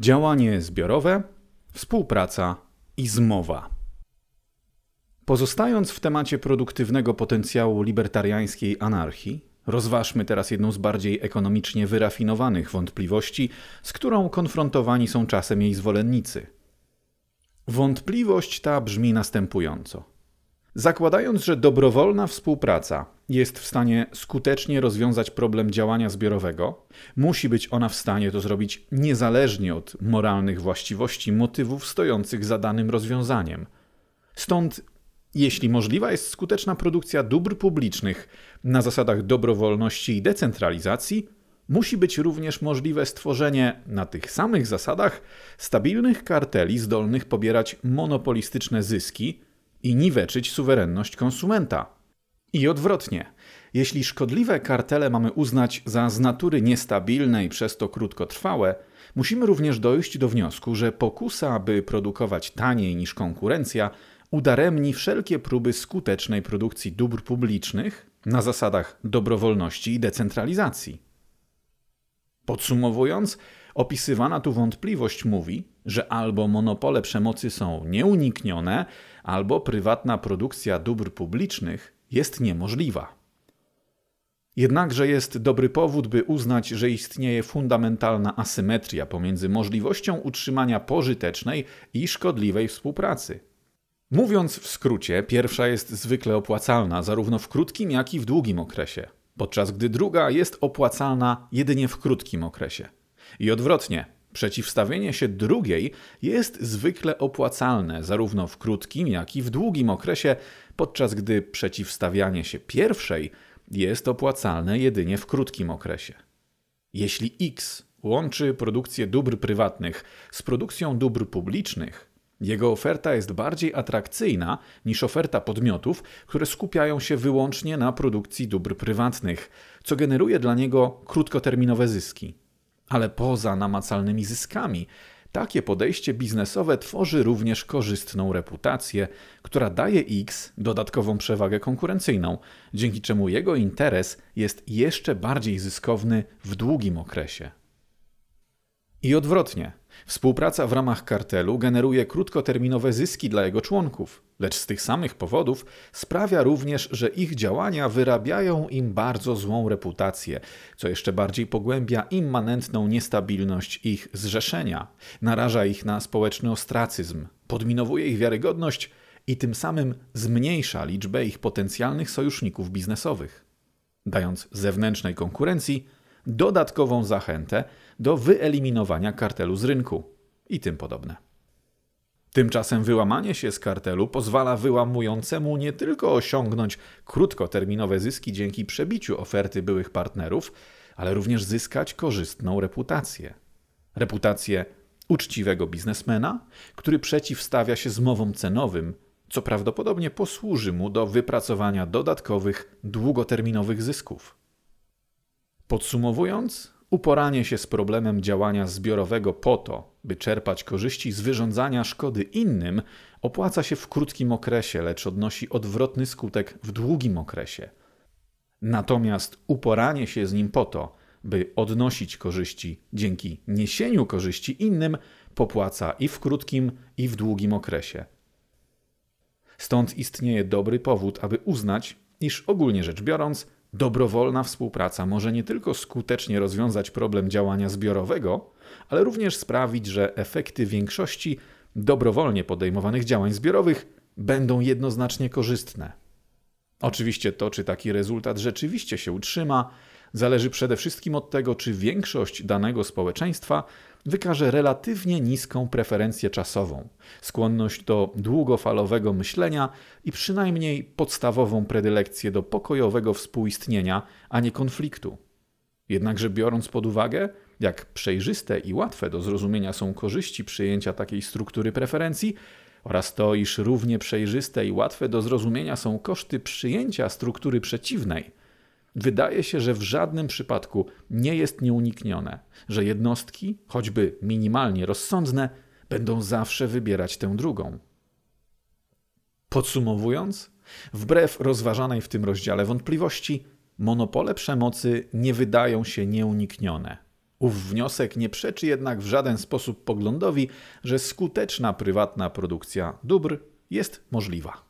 Działanie zbiorowe, współpraca i zmowa. Pozostając w temacie produktywnego potencjału libertariańskiej anarchii, rozważmy teraz jedną z bardziej ekonomicznie wyrafinowanych wątpliwości, z którą konfrontowani są czasem jej zwolennicy. Wątpliwość ta brzmi następująco. Zakładając, że dobrowolna współpraca jest w stanie skutecznie rozwiązać problem działania zbiorowego, musi być ona w stanie to zrobić niezależnie od moralnych właściwości motywów stojących za danym rozwiązaniem. Stąd, jeśli możliwa jest skuteczna produkcja dóbr publicznych na zasadach dobrowolności i decentralizacji, musi być również możliwe stworzenie na tych samych zasadach stabilnych karteli zdolnych pobierać monopolistyczne zyski i niweczyć suwerenność konsumenta. I odwrotnie. Jeśli szkodliwe kartele mamy uznać za z natury niestabilne i przez to krótkotrwałe, musimy również dojść do wniosku, że pokusa, aby produkować taniej niż konkurencja, udaremni wszelkie próby skutecznej produkcji dóbr publicznych na zasadach dobrowolności i decentralizacji. Podsumowując, opisywana tu wątpliwość mówi, że albo monopole przemocy są nieuniknione, albo prywatna produkcja dóbr publicznych jest niemożliwa. Jednakże jest dobry powód, by uznać, że istnieje fundamentalna asymetria pomiędzy możliwością utrzymania pożytecznej i szkodliwej współpracy. Mówiąc w skrócie, pierwsza jest zwykle opłacalna zarówno w krótkim, jak i w długim okresie, podczas gdy druga jest opłacalna jedynie w krótkim okresie. I odwrotnie, Przeciwstawienie się drugiej jest zwykle opłacalne zarówno w krótkim, jak i w długim okresie, podczas gdy przeciwstawianie się pierwszej jest opłacalne jedynie w krótkim okresie. Jeśli X łączy produkcję dóbr prywatnych z produkcją dóbr publicznych, jego oferta jest bardziej atrakcyjna niż oferta podmiotów, które skupiają się wyłącznie na produkcji dóbr prywatnych, co generuje dla niego krótkoterminowe zyski. Ale poza namacalnymi zyskami, takie podejście biznesowe tworzy również korzystną reputację, która daje X dodatkową przewagę konkurencyjną, dzięki czemu jego interes jest jeszcze bardziej zyskowny w długim okresie. I odwrotnie. Współpraca w ramach kartelu generuje krótkoterminowe zyski dla jego członków, lecz z tych samych powodów sprawia również, że ich działania wyrabiają im bardzo złą reputację, co jeszcze bardziej pogłębia immanentną niestabilność ich zrzeszenia, naraża ich na społeczny ostracyzm, podminowuje ich wiarygodność i tym samym zmniejsza liczbę ich potencjalnych sojuszników biznesowych, dając zewnętrznej konkurencji dodatkową zachętę do wyeliminowania kartelu z rynku i tym podobne. Tymczasem wyłamanie się z kartelu pozwala wyłamującemu nie tylko osiągnąć krótkoterminowe zyski dzięki przebiciu oferty byłych partnerów, ale również zyskać korzystną reputację. Reputację uczciwego biznesmena, który przeciwstawia się zmowom cenowym, co prawdopodobnie posłuży mu do wypracowania dodatkowych, długoterminowych zysków. Podsumowując, uporanie się z problemem działania zbiorowego po to, by czerpać korzyści z wyrządzania szkody innym, opłaca się w krótkim okresie, lecz odnosi odwrotny skutek w długim okresie. Natomiast uporanie się z nim po to, by odnosić korzyści dzięki niesieniu korzyści innym, popłaca i w krótkim, i w długim okresie. Stąd istnieje dobry powód, aby uznać, iż ogólnie rzecz biorąc, Dobrowolna współpraca może nie tylko skutecznie rozwiązać problem działania zbiorowego, ale również sprawić, że efekty większości dobrowolnie podejmowanych działań zbiorowych będą jednoznacznie korzystne. Oczywiście to, czy taki rezultat rzeczywiście się utrzyma, zależy przede wszystkim od tego, czy większość danego społeczeństwa wykaże relatywnie niską preferencję czasową, skłonność do długofalowego myślenia i przynajmniej podstawową predylekcję do pokojowego współistnienia, a nie konfliktu. Jednakże biorąc pod uwagę, jak przejrzyste i łatwe do zrozumienia są korzyści przyjęcia takiej struktury preferencji, oraz to, iż równie przejrzyste i łatwe do zrozumienia są koszty przyjęcia struktury przeciwnej, Wydaje się, że w żadnym przypadku nie jest nieuniknione, że jednostki, choćby minimalnie rozsądne, będą zawsze wybierać tę drugą. Podsumowując, wbrew rozważanej w tym rozdziale wątpliwości, monopole przemocy nie wydają się nieuniknione. Ów wniosek nie przeczy jednak w żaden sposób poglądowi, że skuteczna prywatna produkcja dóbr jest możliwa.